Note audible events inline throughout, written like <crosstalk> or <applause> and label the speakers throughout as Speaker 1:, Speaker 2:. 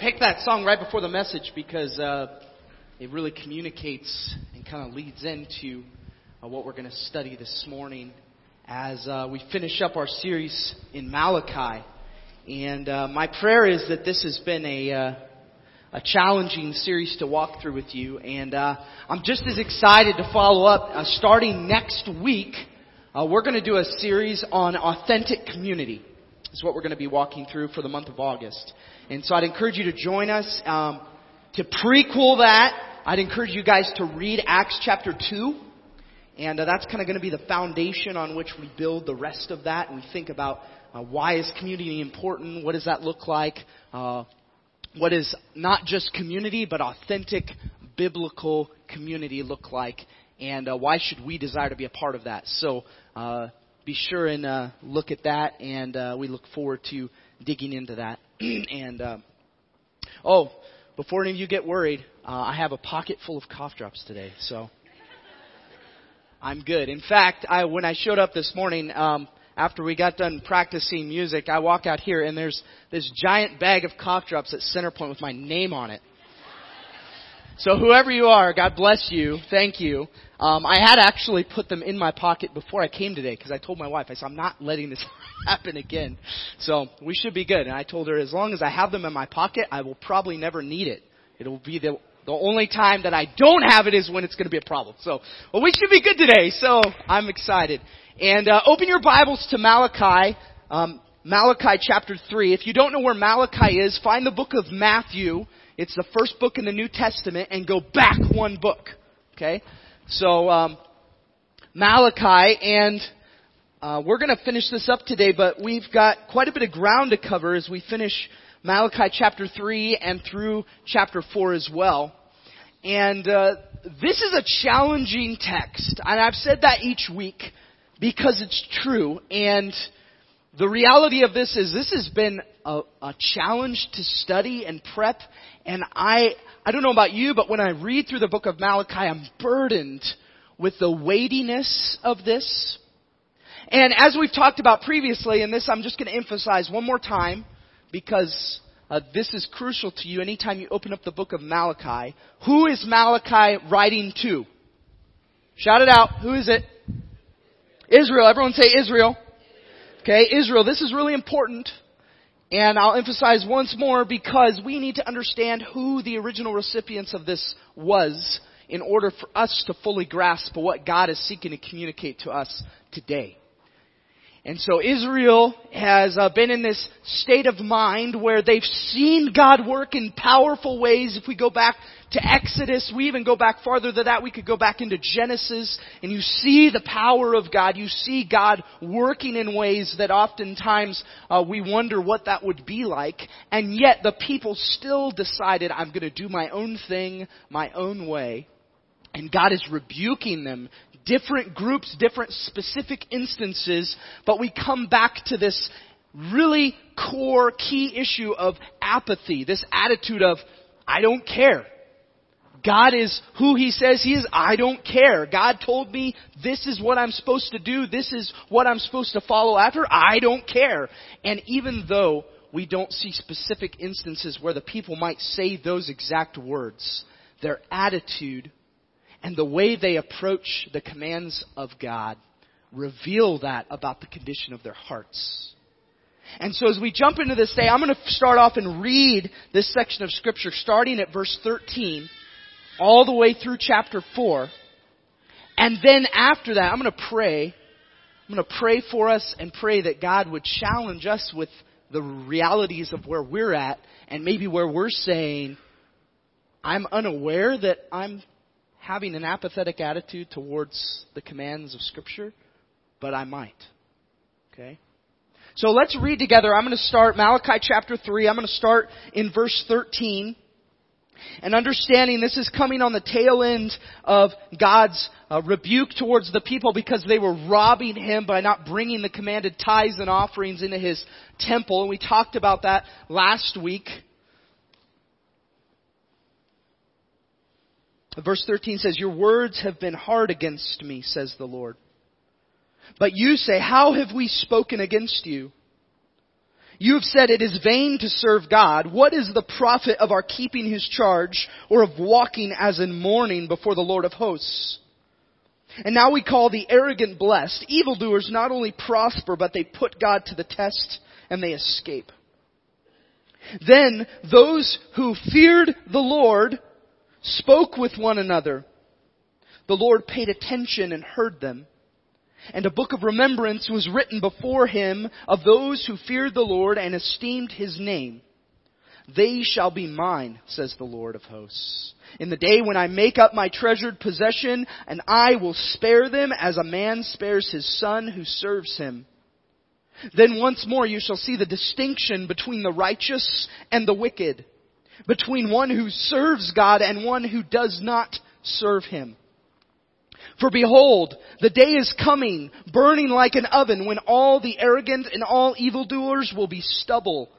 Speaker 1: picked that song right before the message because uh, it really communicates and kind of leads into uh, what we're going to study this morning as uh, we finish up our series in Malachi. And uh, my prayer is that this has been a uh, a challenging series to walk through with you, and uh, I'm just as excited to follow up. Starting next week, we're going to do a series on authentic community. Is what we're going to be walking through for the month of August. And so I'd encourage you to join us. Um, to prequel that, I'd encourage you guys to read Acts chapter 2. And uh, that's kind of going to be the foundation on which we build the rest of that. And we think about uh, why is community important? What does that look like? Uh, what is not just community, but authentic biblical community look like? And uh, why should we desire to be a part of that? So uh, be sure and uh, look at that. And uh, we look forward to digging into that. <clears throat> and uh, oh, before any of you get worried, uh, I have a pocket full of cough drops today, so I'm good. In fact, I when I showed up this morning. Um, after we got done practicing music, I walk out here and there's this giant bag of cough drops at Centerpoint with my name on it. So whoever you are, God bless you. Thank you. Um, I had actually put them in my pocket before I came today because I told my wife, I said, I'm not letting this <laughs> happen again. So we should be good. And I told her, as long as I have them in my pocket, I will probably never need it. It'll be the, the only time that I don't have it is when it's going to be a problem. So, well, we should be good today. So I'm excited. And uh, open your Bibles to Malachi. Um, Malachi chapter 3. If you don't know where Malachi is, find the book of Matthew. It's the first book in the New Testament and go back one book. Okay? So, um, Malachi and uh, we're going to finish this up today, but we've got quite a bit of ground to cover as we finish Malachi chapter 3 and through chapter 4 as well. And uh, this is a challenging text. And I've said that each week because it's true. And the reality of this is this has been a, a challenge to study and prep. And I, I don't know about you, but when I read through the book of Malachi, I'm burdened with the weightiness of this. And as we've talked about previously, and this I'm just going to emphasize one more time because uh, this is crucial to you anytime you open up the book of Malachi. Who is Malachi writing to? Shout it out. Who is it? Israel. Everyone say Israel. Okay, Israel. This is really important. And I'll emphasize once more because we need to understand who the original recipients of this was in order for us to fully grasp what God is seeking to communicate to us today. And so Israel has uh, been in this state of mind where they've seen God work in powerful ways. If we go back to Exodus, we even go back farther than that. We could go back into Genesis and you see the power of God. You see God working in ways that oftentimes uh, we wonder what that would be like. And yet the people still decided, I'm going to do my own thing, my own way. And God is rebuking them different groups, different specific instances, but we come back to this really core key issue of apathy, this attitude of, I don't care. God is who He says He is. I don't care. God told me this is what I'm supposed to do. This is what I'm supposed to follow after. I don't care. And even though we don't see specific instances where the people might say those exact words, their attitude and the way they approach the commands of God reveal that about the condition of their hearts. And so as we jump into this day, I'm going to start off and read this section of scripture starting at verse 13 all the way through chapter 4. And then after that, I'm going to pray. I'm going to pray for us and pray that God would challenge us with the realities of where we're at and maybe where we're saying, I'm unaware that I'm having an apathetic attitude towards the commands of Scripture, but I might. Okay? So let's read together. I'm going to start Malachi chapter 3. I'm going to start in verse 13. And understanding this is coming on the tail end of God's uh, rebuke towards the people because they were robbing Him by not bringing the commanded tithes and offerings into His temple. And we talked about that last week. Verse 13 says, Your words have been hard against me, says the Lord. But you say, How have we spoken against you? You have said it is vain to serve God. What is the profit of our keeping His charge or of walking as in mourning before the Lord of hosts? And now we call the arrogant blessed. Evildoers not only prosper, but they put God to the test and they escape. Then those who feared the Lord spoke with one another. The Lord paid attention and heard them. And a book of remembrance was written before him of those who feared the Lord and esteemed his name. They shall be mine, says the Lord of hosts. In the day when I make up my treasured possession, and I will spare them as a man spares his son who serves him. Then once more you shall see the distinction between the righteous and the wicked, between one who serves God and one who does not serve him. For behold, the day is coming, burning like an oven, when all the arrogant and all evildoers will be stubble.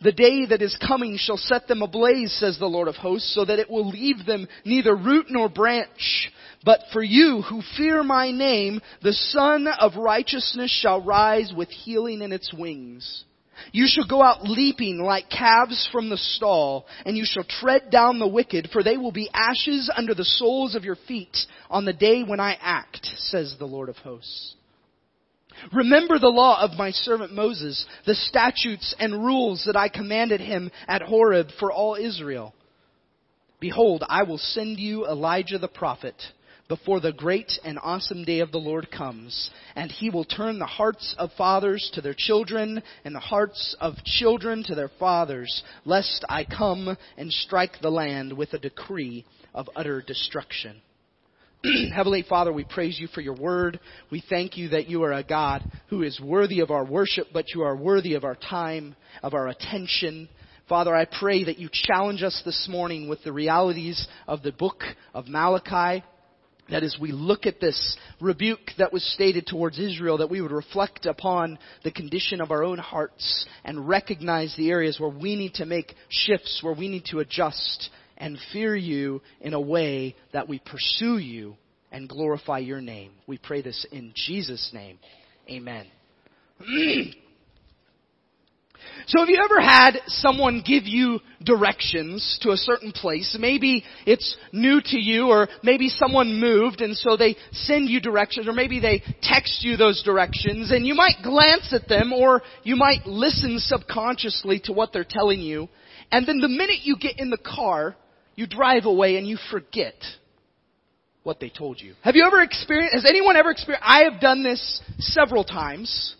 Speaker 1: The day that is coming shall set them ablaze, says the Lord of hosts, so that it will leave them neither root nor branch. But for you who fear my name, the Sun of righteousness shall rise with healing in its wings. You shall go out leaping like calves from the stall, and you shall tread down the wicked, for they will be ashes under the soles of your feet on the day when I act, says the Lord of hosts. Remember the law of my servant Moses, the statutes and rules that I commanded him at Horeb for all Israel. Behold, I will send you Elijah the prophet before the great and awesome day of the Lord comes, and he will turn the hearts of fathers to their children, and the hearts of children to their fathers, lest I come and strike the land with a decree of utter destruction. <clears throat> Heavenly Father, we praise you for your word. We thank you that you are a God who is worthy of our worship, but you are worthy of our time, of our attention. Father, I pray that you challenge us this morning with the realities of the book of Malachi. That as we look at this rebuke that was stated towards Israel, that we would reflect upon the condition of our own hearts and recognize the areas where we need to make shifts, where we need to adjust and fear you in a way that we pursue you and glorify your name. We pray this in Jesus' name. Amen. <clears throat> So have you ever had someone give you directions to a certain place? Maybe it's new to you or maybe someone moved and so they send you directions or maybe they text you those directions and you might glance at them or you might listen subconsciously to what they're telling you and then the minute you get in the car, you drive away and you forget what they told you. Have you ever experienced, has anyone ever experienced, I have done this several times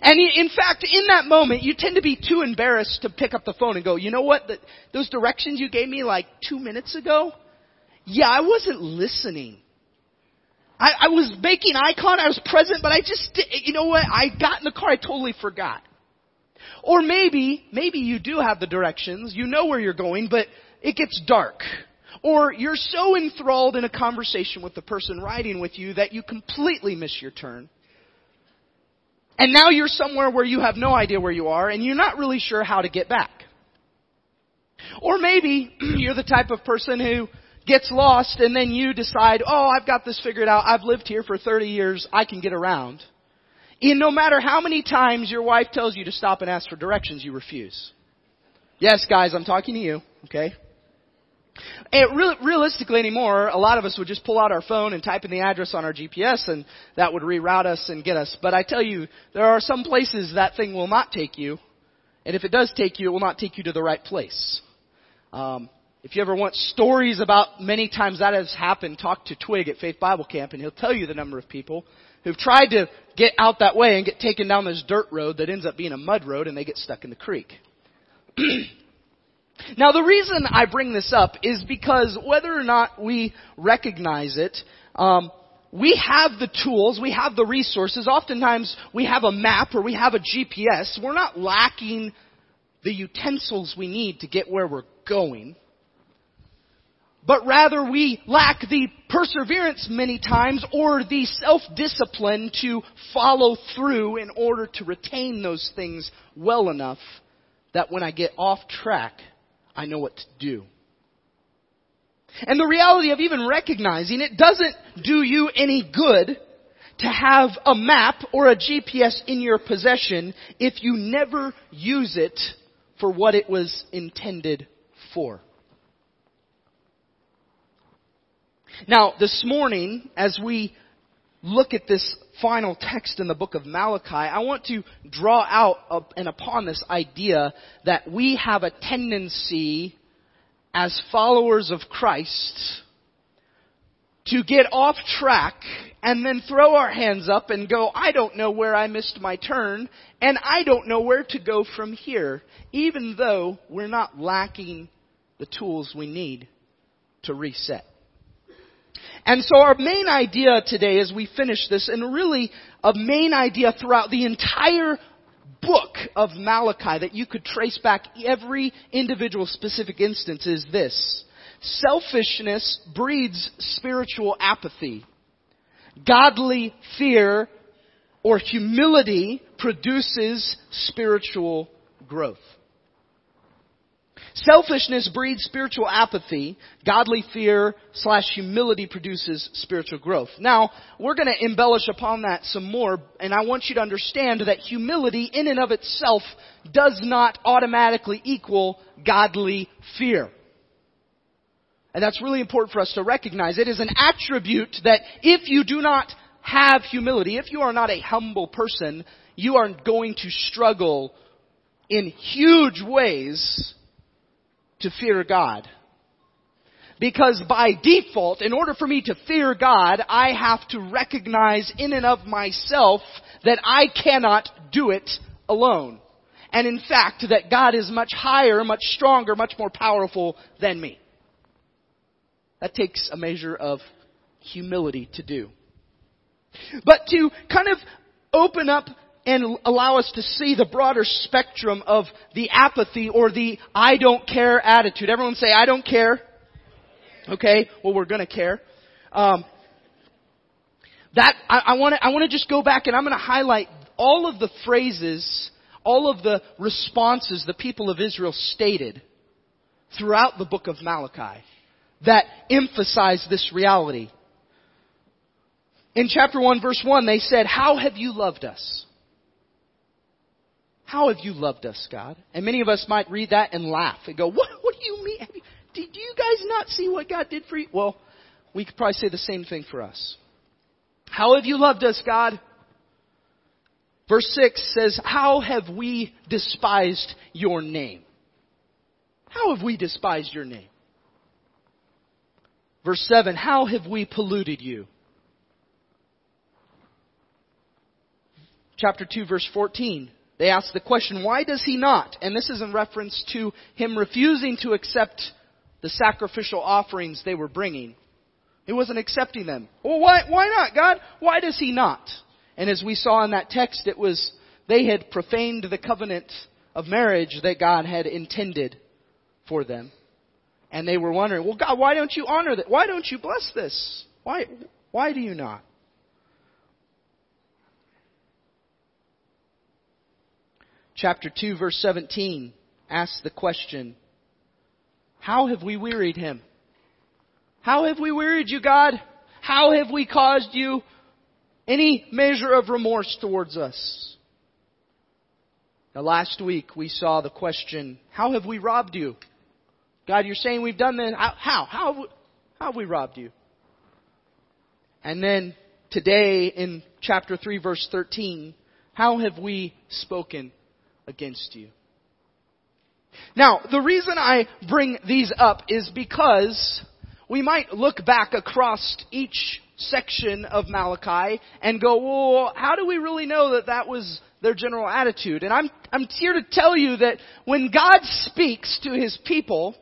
Speaker 1: and in fact, in that moment, you tend to be too embarrassed to pick up the phone and go, you know what, the, those directions you gave me like two minutes ago? Yeah, I wasn't listening. I, I was making eye contact, I was present, but I just, you know what, I got in the car, I totally forgot. Or maybe, maybe you do have the directions, you know where you're going, but it gets dark. Or you're so enthralled in a conversation with the person riding with you that you completely miss your turn. And now you're somewhere where you have no idea where you are and you're not really sure how to get back. Or maybe <clears throat> you're the type of person who gets lost and then you decide, oh, I've got this figured out. I've lived here for 30 years. I can get around. And no matter how many times your wife tells you to stop and ask for directions, you refuse. Yes, guys, I'm talking to you, okay? And real, realistically anymore, a lot of us would just pull out our phone and type in the address on our GPS and that would reroute us and get us. But I tell you, there are some places that thing will not take you. And if it does take you, it will not take you to the right place. Um, if you ever want stories about many times that has happened, talk to Twig at Faith Bible Camp and he'll tell you the number of people who've tried to get out that way and get taken down this dirt road that ends up being a mud road and they get stuck in the creek. <clears throat> Now the reason I bring this up is because whether or not we recognize it, um, we have the tools, we have the resources. Oftentimes we have a map or we have a GPS. We're not lacking the utensils we need to get where we're going. But rather we lack the perseverance many times or the self-discipline to follow through in order to retain those things well enough that when I get off track, I know what to do. And the reality of even recognizing it doesn't do you any good to have a map or a GPS in your possession if you never use it for what it was intended for. Now, this morning, as we look at this final text in the book of Malachi, I want to draw out and upon this idea that we have a tendency as followers of Christ to get off track and then throw our hands up and go, I don't know where I missed my turn and I don't know where to go from here, even though we're not lacking the tools we need to reset. And so our main idea today as we finish this, and really a main idea throughout the entire book of Malachi that you could trace back every individual specific instance is this. Selfishness breeds spiritual apathy. Godly fear or humility produces spiritual growth. Selfishness breeds spiritual apathy. Godly fear slash humility produces spiritual growth. Now, we're going to embellish upon that some more, and I want you to understand that humility in and of itself does not automatically equal godly fear. And that's really important for us to recognize. It is an attribute that if you do not have humility, if you are not a humble person, you are going to struggle in huge ways to fear God. Because by default, in order for me to fear God, I have to recognize in and of myself that I cannot do it alone. And in fact, that God is much higher, much stronger, much more powerful than me. That takes a measure of humility to do. But to kind of open up and allow us to see the broader spectrum of the apathy or the I don't care attitude. Everyone say, I don't care. Okay, well we're gonna care. Um, that I want to I want to just go back and I'm going to highlight all of the phrases, all of the responses the people of Israel stated throughout the book of Malachi that emphasize this reality. In chapter 1 verse 1 they said, "How have you loved us?" How have you loved us, God? And many of us might read that and laugh and go, what, what do you mean? You, did you guys not see what God did for you? Well, we could probably say the same thing for us. How have you loved us, God? Verse 6 says, How have we despised your name? How have we despised your name? Verse 7, How have we polluted you? Chapter 2, verse 14, they ask the question, why does he not? And this is in reference to him refusing to accept the sacrificial offerings they were bringing. He wasn't accepting them. Well, why, why not, God? Why does he not? And as we saw in that text, it was, they had profaned the covenant of marriage that God had intended for them. And they were wondering, well, God, why don't you honor that? Why don't you bless this? Why, why do you not? Chapter 2 verse 17 asks the question, how have we wearied him? How have we wearied you, God? How have we caused you any measure of remorse towards us? Now last week we saw the question, how have we robbed you? God, you're saying we've done this. How? How? Have we, how have we robbed you? And then today in chapter 3 verse 13, how have we spoken against you. Now, the reason I bring these up is because we might look back across each section of Malachi and go, well, how do we really know that that was their general attitude? And I'm, I'm here to tell you that when God speaks to His people,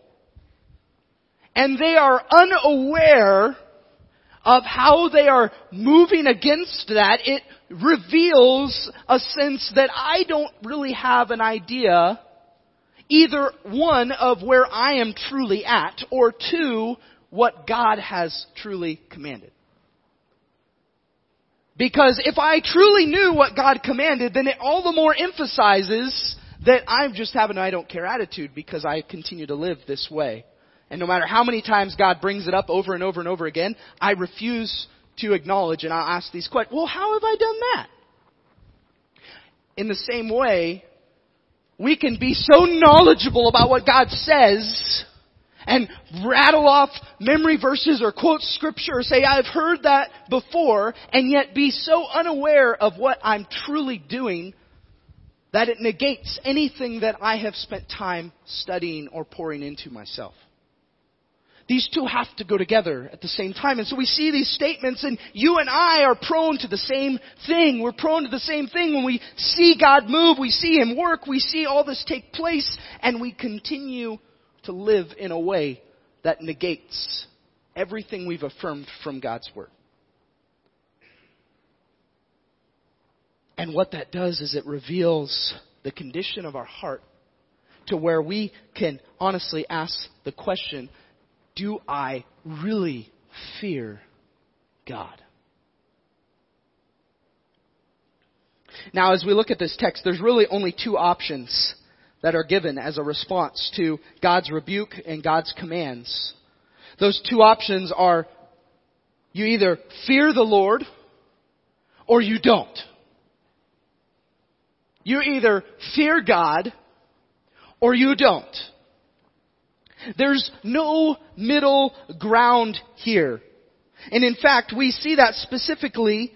Speaker 1: and they are unaware of how they are moving against that, it reveals a sense that I don't really have an idea either one of where I am truly at or two, what God has truly commanded. Because if I truly knew what God commanded, then it all the more emphasizes that I'm just having an I don't care attitude because I continue to live this way. And no matter how many times God brings it up over and over and over again, I refuse to acknowledge and I'll ask these questions. Well, how have I done that? In the same way, we can be so knowledgeable about what God says and rattle off memory verses or quote scripture or say, I've heard that before, and yet be so unaware of what I'm truly doing that it negates anything that I have spent time studying or pouring into myself. These two have to go together at the same time. And so we see these statements and you and I are prone to the same thing. We're prone to the same thing when we see God move, we see Him work, we see all this take place, and we continue to live in a way that negates everything we've affirmed from God's Word. And what that does is it reveals the condition of our heart to where we can honestly ask the question, do I really fear God? Now, as we look at this text, there's really only two options that are given as a response to God's rebuke and God's commands. Those two options are you either fear the Lord or you don't. You either fear God or you don't. There's no middle ground here. And in fact, we see that specifically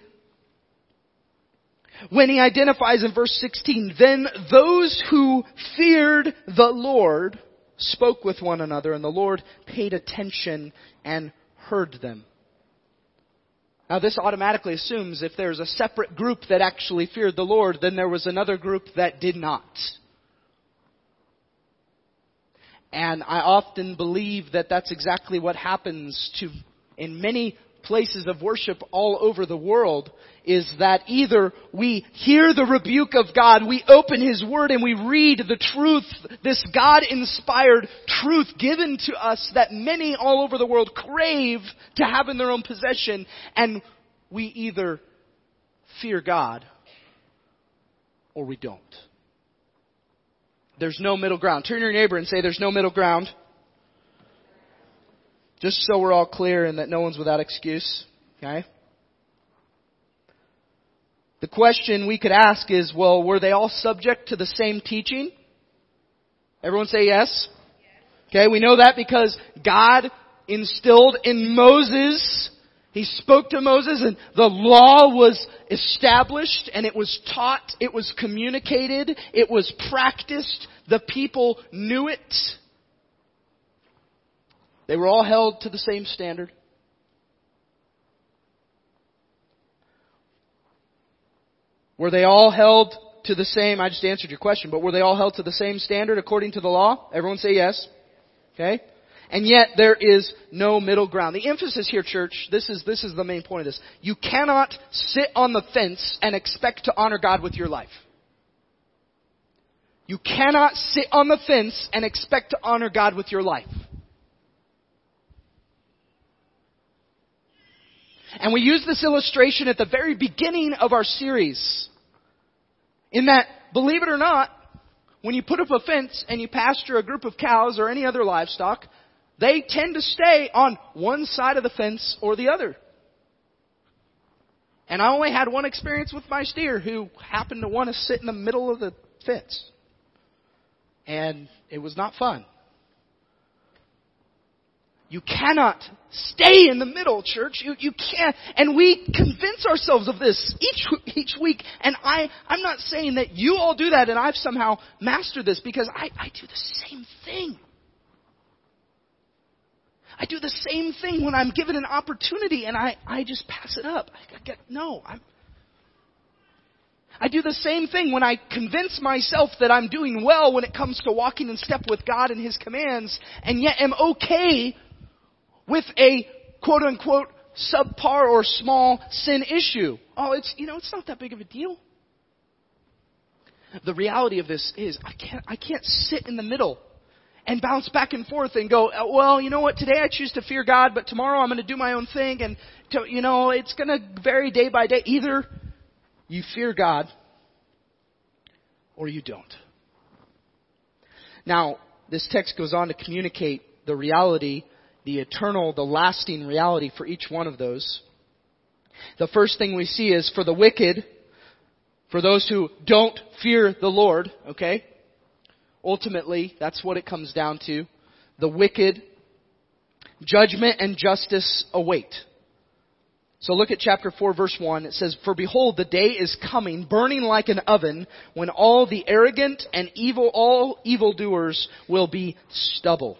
Speaker 1: when he identifies in verse 16, then those who feared the Lord spoke with one another and the Lord paid attention and heard them. Now this automatically assumes if there's a separate group that actually feared the Lord, then there was another group that did not. And I often believe that that's exactly what happens to, in many places of worship all over the world, is that either we hear the rebuke of God, we open His Word and we read the truth, this God-inspired truth given to us that many all over the world crave to have in their own possession, and we either fear God or we don't. There's no middle ground. Turn to your neighbor and say, There's no middle ground. Just so we're all clear and that no one's without excuse. Okay? The question we could ask is, well, were they all subject to the same teaching? Everyone say yes? Okay, we know that because God instilled in Moses he spoke to Moses and the law was established and it was taught, it was communicated, it was practiced, the people knew it. They were all held to the same standard. Were they all held to the same, I just answered your question, but were they all held to the same standard according to the law? Everyone say yes. Okay? And yet there is no middle ground. The emphasis here, church, this is, this is the main point of this. You cannot sit on the fence and expect to honor God with your life. You cannot sit on the fence and expect to honor God with your life. And we use this illustration at the very beginning of our series. In that, believe it or not, when you put up a fence and you pasture a group of cows or any other livestock, they tend to stay on one side of the fence or the other. And I only had one experience with my steer who happened to want to sit in the middle of the fence. And it was not fun. You cannot stay in the middle, church. You, you can't. And we convince ourselves of this each, each week. And I, I'm not saying that you all do that and I've somehow mastered this because I, I do the same thing. I do the same thing when I'm given an opportunity and I, I just pass it up. I get, no, I'm, I do the same thing when I convince myself that I'm doing well when it comes to walking in step with God and His commands, and yet am okay with a quote unquote subpar or small sin issue. Oh, it's, you know, it's not that big of a deal. The reality of this is I can't, I can't sit in the middle and bounce back and forth and go, uh, well, you know what, today I choose to fear God, but tomorrow I'm going to do my own thing, and, to, you know, it's going to vary day by day. Either you fear God or you don't. Now, this text goes on to communicate the reality, the eternal, the lasting reality for each one of those. The first thing we see is for the wicked, for those who don't fear the Lord, okay? Ultimately, that's what it comes down to. The wicked, judgment and justice await. So look at chapter 4 verse 1. It says, For behold, the day is coming, burning like an oven, when all the arrogant and evil, all evildoers will be stubble.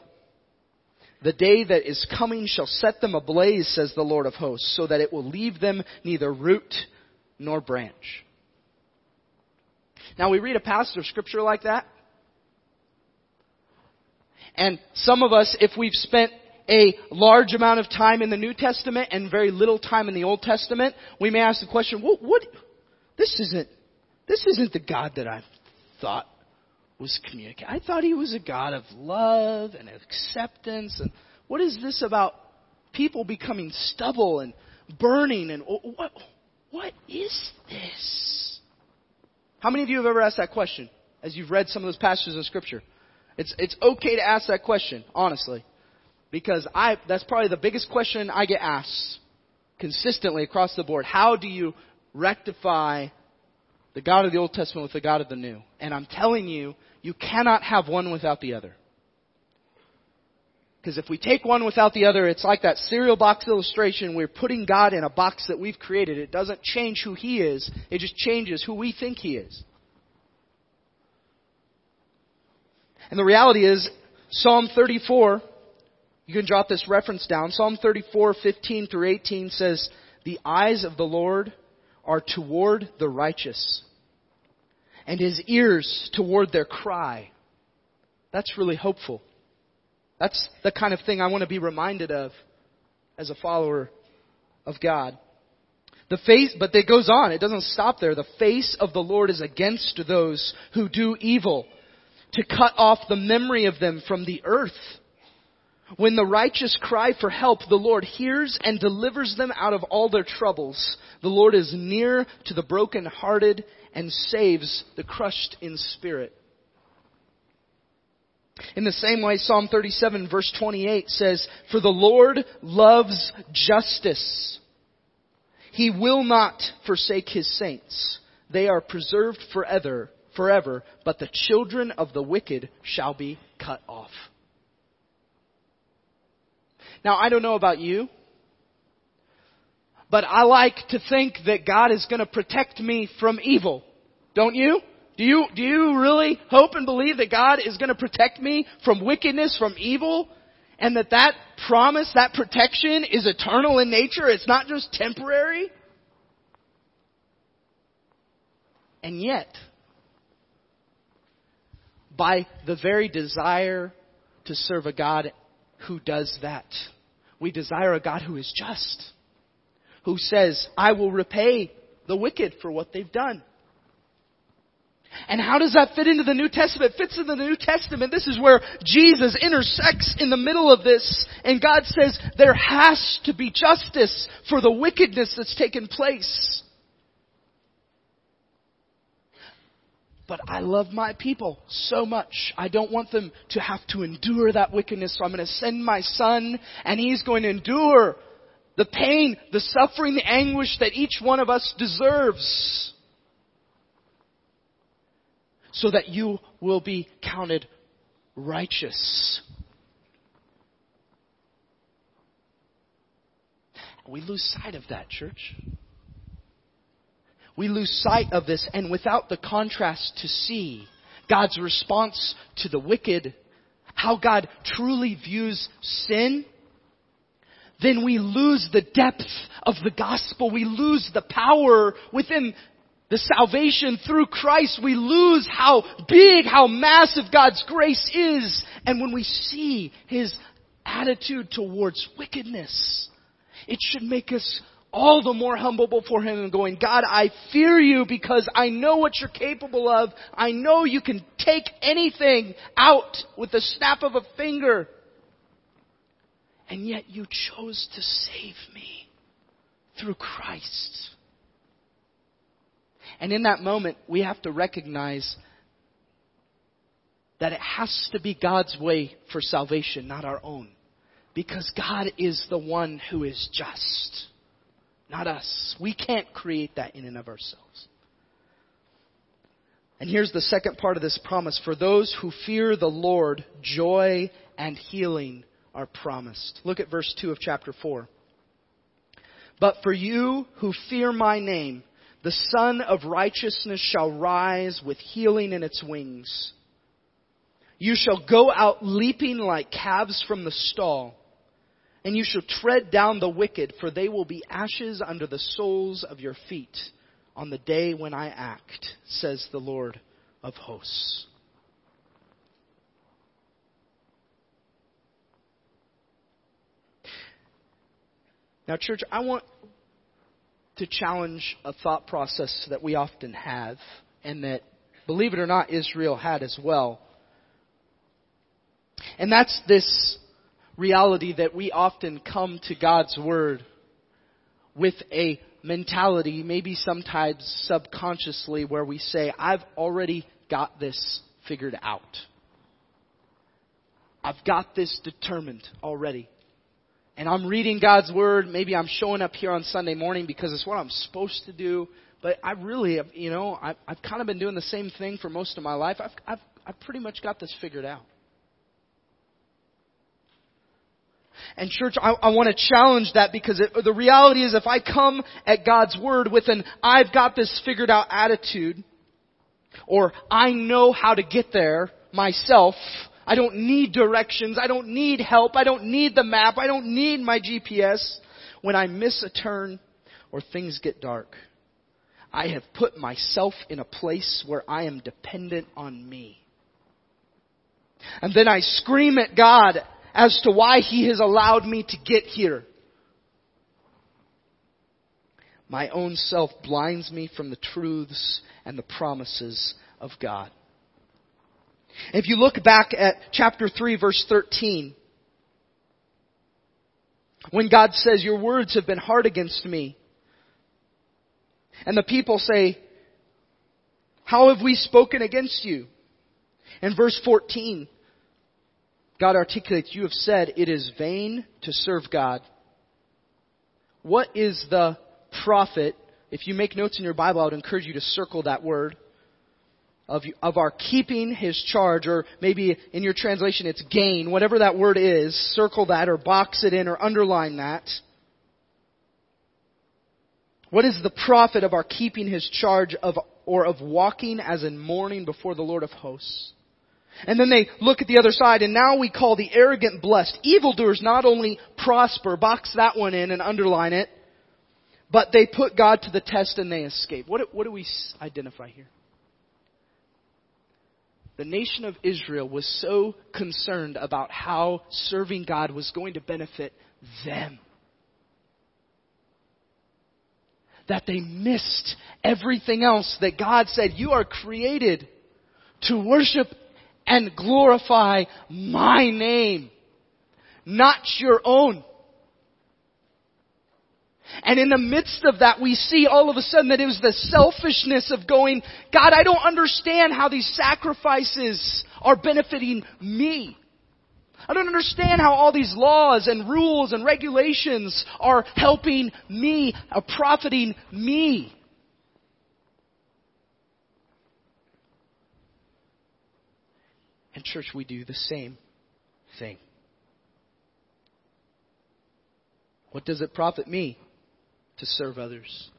Speaker 1: The day that is coming shall set them ablaze, says the Lord of hosts, so that it will leave them neither root nor branch. Now we read a passage of scripture like that, and some of us, if we've spent a large amount of time in the New Testament and very little time in the Old Testament, we may ask the question, what, what this isn't, this isn't the God that I thought was communicating. I thought he was a God of love and acceptance and what is this about people becoming stubble and burning and what, what is this? How many of you have ever asked that question as you've read some of those passages of scripture? It's, it's okay to ask that question, honestly because I, that's probably the biggest question I get asked consistently across the board. How do you rectify the God of the Old Testament with the God of the New? And I'm telling you, you cannot have one without the other. Because if we take one without the other, it's like that cereal box illustration. We're putting God in a box that we've created. It doesn't change who He is, it just changes who we think He is. And the reality is, Psalm 34 you can jot this reference down. Psalm 34, 15 through 18 says, The eyes of the Lord are toward the righteous, and his ears toward their cry. That's really hopeful. That's the kind of thing I want to be reminded of as a follower of God. The face, but it goes on. It doesn't stop there. The face of the Lord is against those who do evil, to cut off the memory of them from the earth. When the righteous cry for help, the Lord hears and delivers them out of all their troubles. The Lord is near to the brokenhearted and saves the crushed in spirit. In the same way, Psalm 37 verse 28 says, For the Lord loves justice. He will not forsake his saints. They are preserved forever, forever, but the children of the wicked shall be cut off. Now, I don't know about you, but I like to think that God is going to protect me from evil. Don't you? Do you, do you really hope and believe that God is going to protect me from wickedness, from evil? And that that promise, that protection is eternal in nature? It's not just temporary? And yet, by the very desire to serve a God who does that, we desire a God who is just, who says, I will repay the wicked for what they've done. And how does that fit into the New Testament? It fits in the New Testament. This is where Jesus intersects in the middle of this. And God says there has to be justice for the wickedness that's taken place. But I love my people so much. I don't want them to have to endure that wickedness. So I'm going to send my son and he's going to endure the pain, the suffering, the anguish that each one of us deserves. So that you will be counted righteous. We lose sight of that, church we lose sight of this and without the contrast to see God's response to the wicked, how God truly views sin, then we lose the depth of the gospel. We lose the power within the salvation through Christ. We lose how big, how massive God's grace is. And when we see His attitude towards wickedness, it should make us all the more humble before Him and going, God, I fear you because I know what you're capable of. I know you can take anything out with the snap of a finger. And yet you chose to save me through Christ. And in that moment, we have to recognize that it has to be God's way for salvation, not our own. Because God is the one who is just. Not us. We can't create that in and of ourselves. And here's the second part of this promise. For those who fear the Lord, joy and healing are promised. Look at verse 2 of chapter 4. But for you who fear my name, the Sun of Righteousness shall rise with healing in its wings. You shall go out leaping like calves from the stall, and you shall tread down the wicked, for they will be ashes under the soles of your feet on the day when I act, says the Lord of hosts. Now, church, I want to challenge a thought process that we often have, and that, believe it or not, Israel had as well. And that's this reality that we often come to God's Word with a mentality, maybe sometimes subconsciously, where we say, I've already got this figured out. I've got this determined already. And I'm reading God's Word. Maybe I'm showing up here on Sunday morning because it's what I'm supposed to do. But I really, you know, I've, I've kind of been doing the same thing for most of my life. I've, I've, I've pretty much got this figured out. And church, I, I want to challenge that because it, the reality is if I come at God's Word with an I've got this figured out attitude, or I know how to get there myself, I don't need directions, I don't need help, I don't need the map, I don't need my GPS, when I miss a turn or things get dark, I have put myself in a place where I am dependent on me. And then I scream at God as to why He has allowed me to get here. My own self blinds me from the truths and the promises of God. If you look back at chapter 3 verse 13, when God says, your words have been hard against me, and the people say, how have we spoken against you? In verse 14, God articulates, You have said it is vain to serve God. What is the profit? If you make notes in your Bible, I would encourage you to circle that word. Of, of our keeping His charge, or maybe in your translation it's gain, whatever that word is, circle that or box it in or underline that. What is the profit of our keeping His charge of, or of walking as in mourning before the Lord of hosts? And then they look at the other side, and now we call the arrogant blessed. Evildoers not only prosper, box that one in and underline it, but they put God to the test and they escape. What, what do we identify here? The nation of Israel was so concerned about how serving God was going to benefit them that they missed everything else that God said, You are created to worship and glorify my name, not your own. And in the midst of that, we see all of a sudden that it was the selfishness of going, God, I don't understand how these sacrifices are benefiting me. I don't understand how all these laws and rules and regulations are helping me, are profiting me. And church, we do the same thing. What does it profit me to serve others?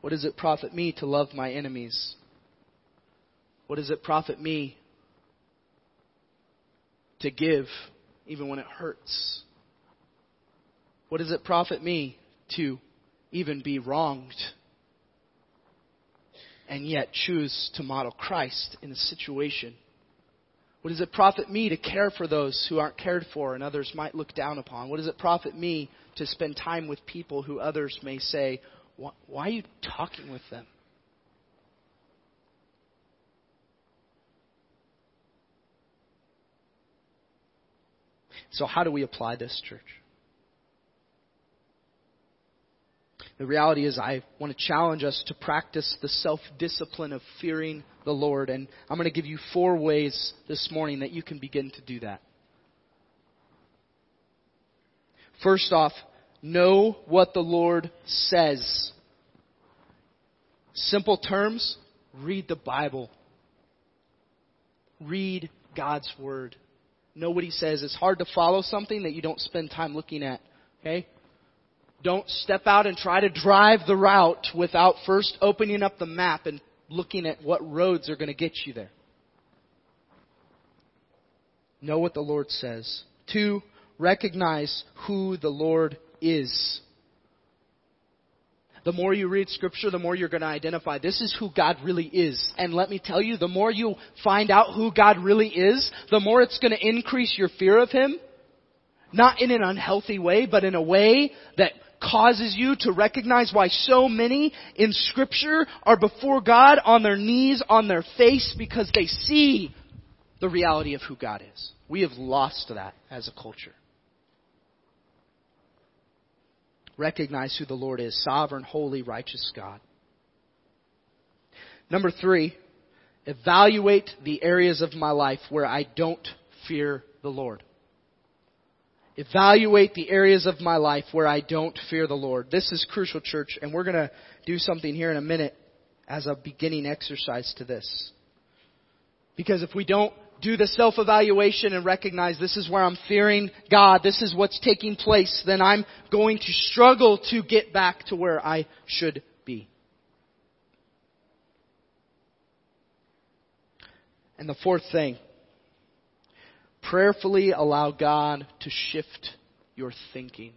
Speaker 1: What does it profit me to love my enemies? What does it profit me to give even when it hurts? What does it profit me to even be wronged and yet choose to model Christ in a situation what does it profit me to care for those who aren't cared for and others might look down upon? What does it profit me to spend time with people who others may say, why are you talking with them? So, how do we apply this, church? The reality is, I want to challenge us to practice the self discipline of fearing the Lord. And I'm going to give you four ways this morning that you can begin to do that. First off, know what the Lord says. Simple terms, read the Bible. Read God's Word. Know what He says. It's hard to follow something that you don't spend time looking at. Okay? Don't step out and try to drive the route without first opening up the map and looking at what roads are going to get you there. Know what the Lord says. Two, recognize who the Lord is. The more you read scripture, the more you're going to identify this is who God really is. And let me tell you, the more you find out who God really is, the more it's going to increase your fear of Him. Not in an unhealthy way, but in a way that causes you to recognize why so many in scripture are before God on their knees, on their face, because they see the reality of who God is. We have lost that as a culture. Recognize who the Lord is sovereign, holy, righteous God. Number three, evaluate the areas of my life where I don't fear the Lord. Evaluate the areas of my life where I don't fear the Lord. This is crucial, church, and we're going to do something here in a minute as a beginning exercise to this. Because if we don't do the self-evaluation and recognize this is where I'm fearing God, this is what's taking place, then I'm going to struggle to get back to where I should be. And the fourth thing, prayerfully allow God to shift your thinking.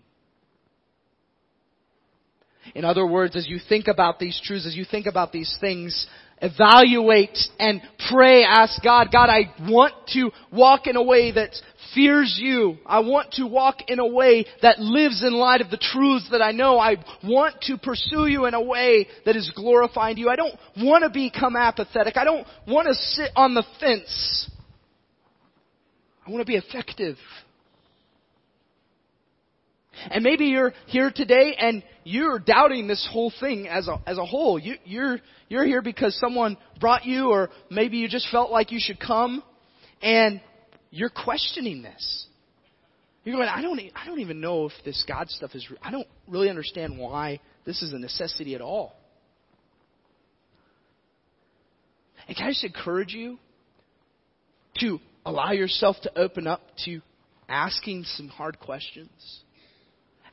Speaker 1: In other words, as you think about these truths, as you think about these things, evaluate and pray, ask God, God, I want to walk in a way that fears you. I want to walk in a way that lives in light of the truths that I know. I want to pursue you in a way that is glorifying to you. I don't want to become apathetic. I don't want to sit on the fence. I want to be effective. And maybe you're here today and you're doubting this whole thing as a, as a whole. You, you're, you're here because someone brought you or maybe you just felt like you should come and you're questioning this. You're going, I don't, I don't even know if this God stuff is, I don't really understand why this is a necessity at all. And can I just encourage you to allow yourself to open up to asking some hard questions?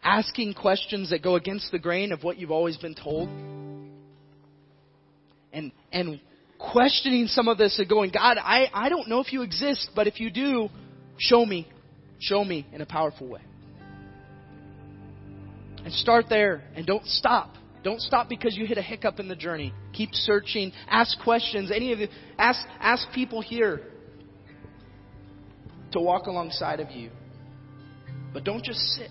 Speaker 1: asking questions that go against the grain of what you've always been told. And, and questioning some of this and going, God, I, I don't know if you exist, but if you do, show me. Show me in a powerful way. And start there and don't stop. Don't stop because you hit a hiccup in the journey. Keep searching. Ask questions. Any of you, ask, ask people here to walk alongside of you. But don't just sit.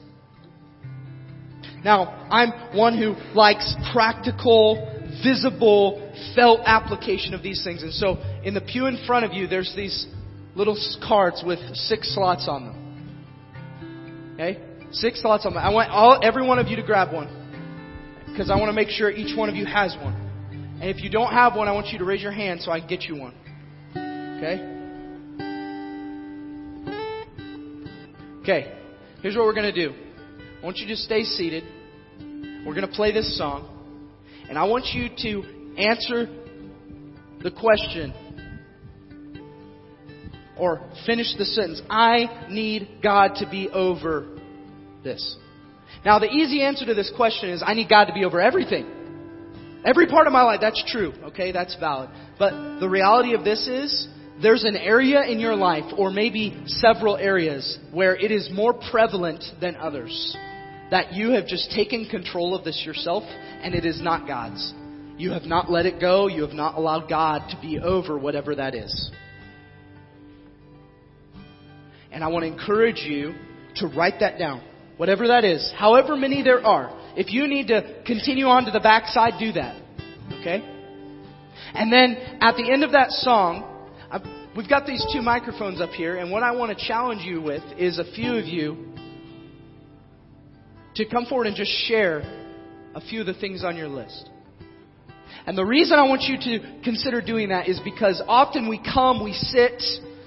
Speaker 1: Now, I'm one who likes practical, visible, felt application of these things. And so, in the pew in front of you, there's these little cards with six slots on them. Okay? Six slots on them. I want all, every one of you to grab one. Because I want to make sure each one of you has one. And if you don't have one, I want you to raise your hand so I can get you one. Okay? Okay. Here's what we're going to do. I want you to stay seated. We're going to play this song. And I want you to answer the question or finish the sentence. I need God to be over this. Now, the easy answer to this question is I need God to be over everything. Every part of my life, that's true, okay? That's valid. But the reality of this is there's an area in your life, or maybe several areas, where it is more prevalent than others that you have just taken control of this yourself and it is not God's. You have not let it go. You have not allowed God to be over whatever that is. And I want to encourage you to write that down. Whatever that is. However many there are. If you need to continue on to the backside, do that. Okay? And then at the end of that song, we've got these two microphones up here, and what I want to challenge you with is a few of you to come forward and just share a few of the things on your list. And the reason I want you to consider doing that is because often we come, we sit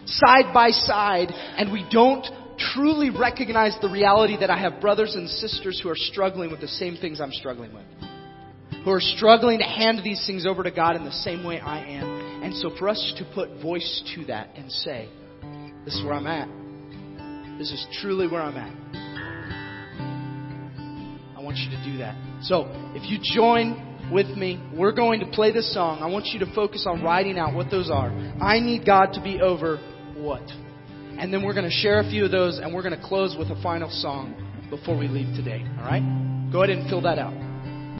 Speaker 1: side by side, and we don't truly recognize the reality that I have brothers and sisters who are struggling with the same things I'm struggling with. Who are struggling to hand these things over to God in the same way I am. And so for us to put voice to that and say, this is where I'm at. This is truly where I'm at. I want you to do that. So if you join with me, we're going to play this song. I want you to focus on writing out what those are. I need God to be over what? And then we're going to share a few of those and we're going to close with a final song before we leave today. All right? Go ahead and fill that out.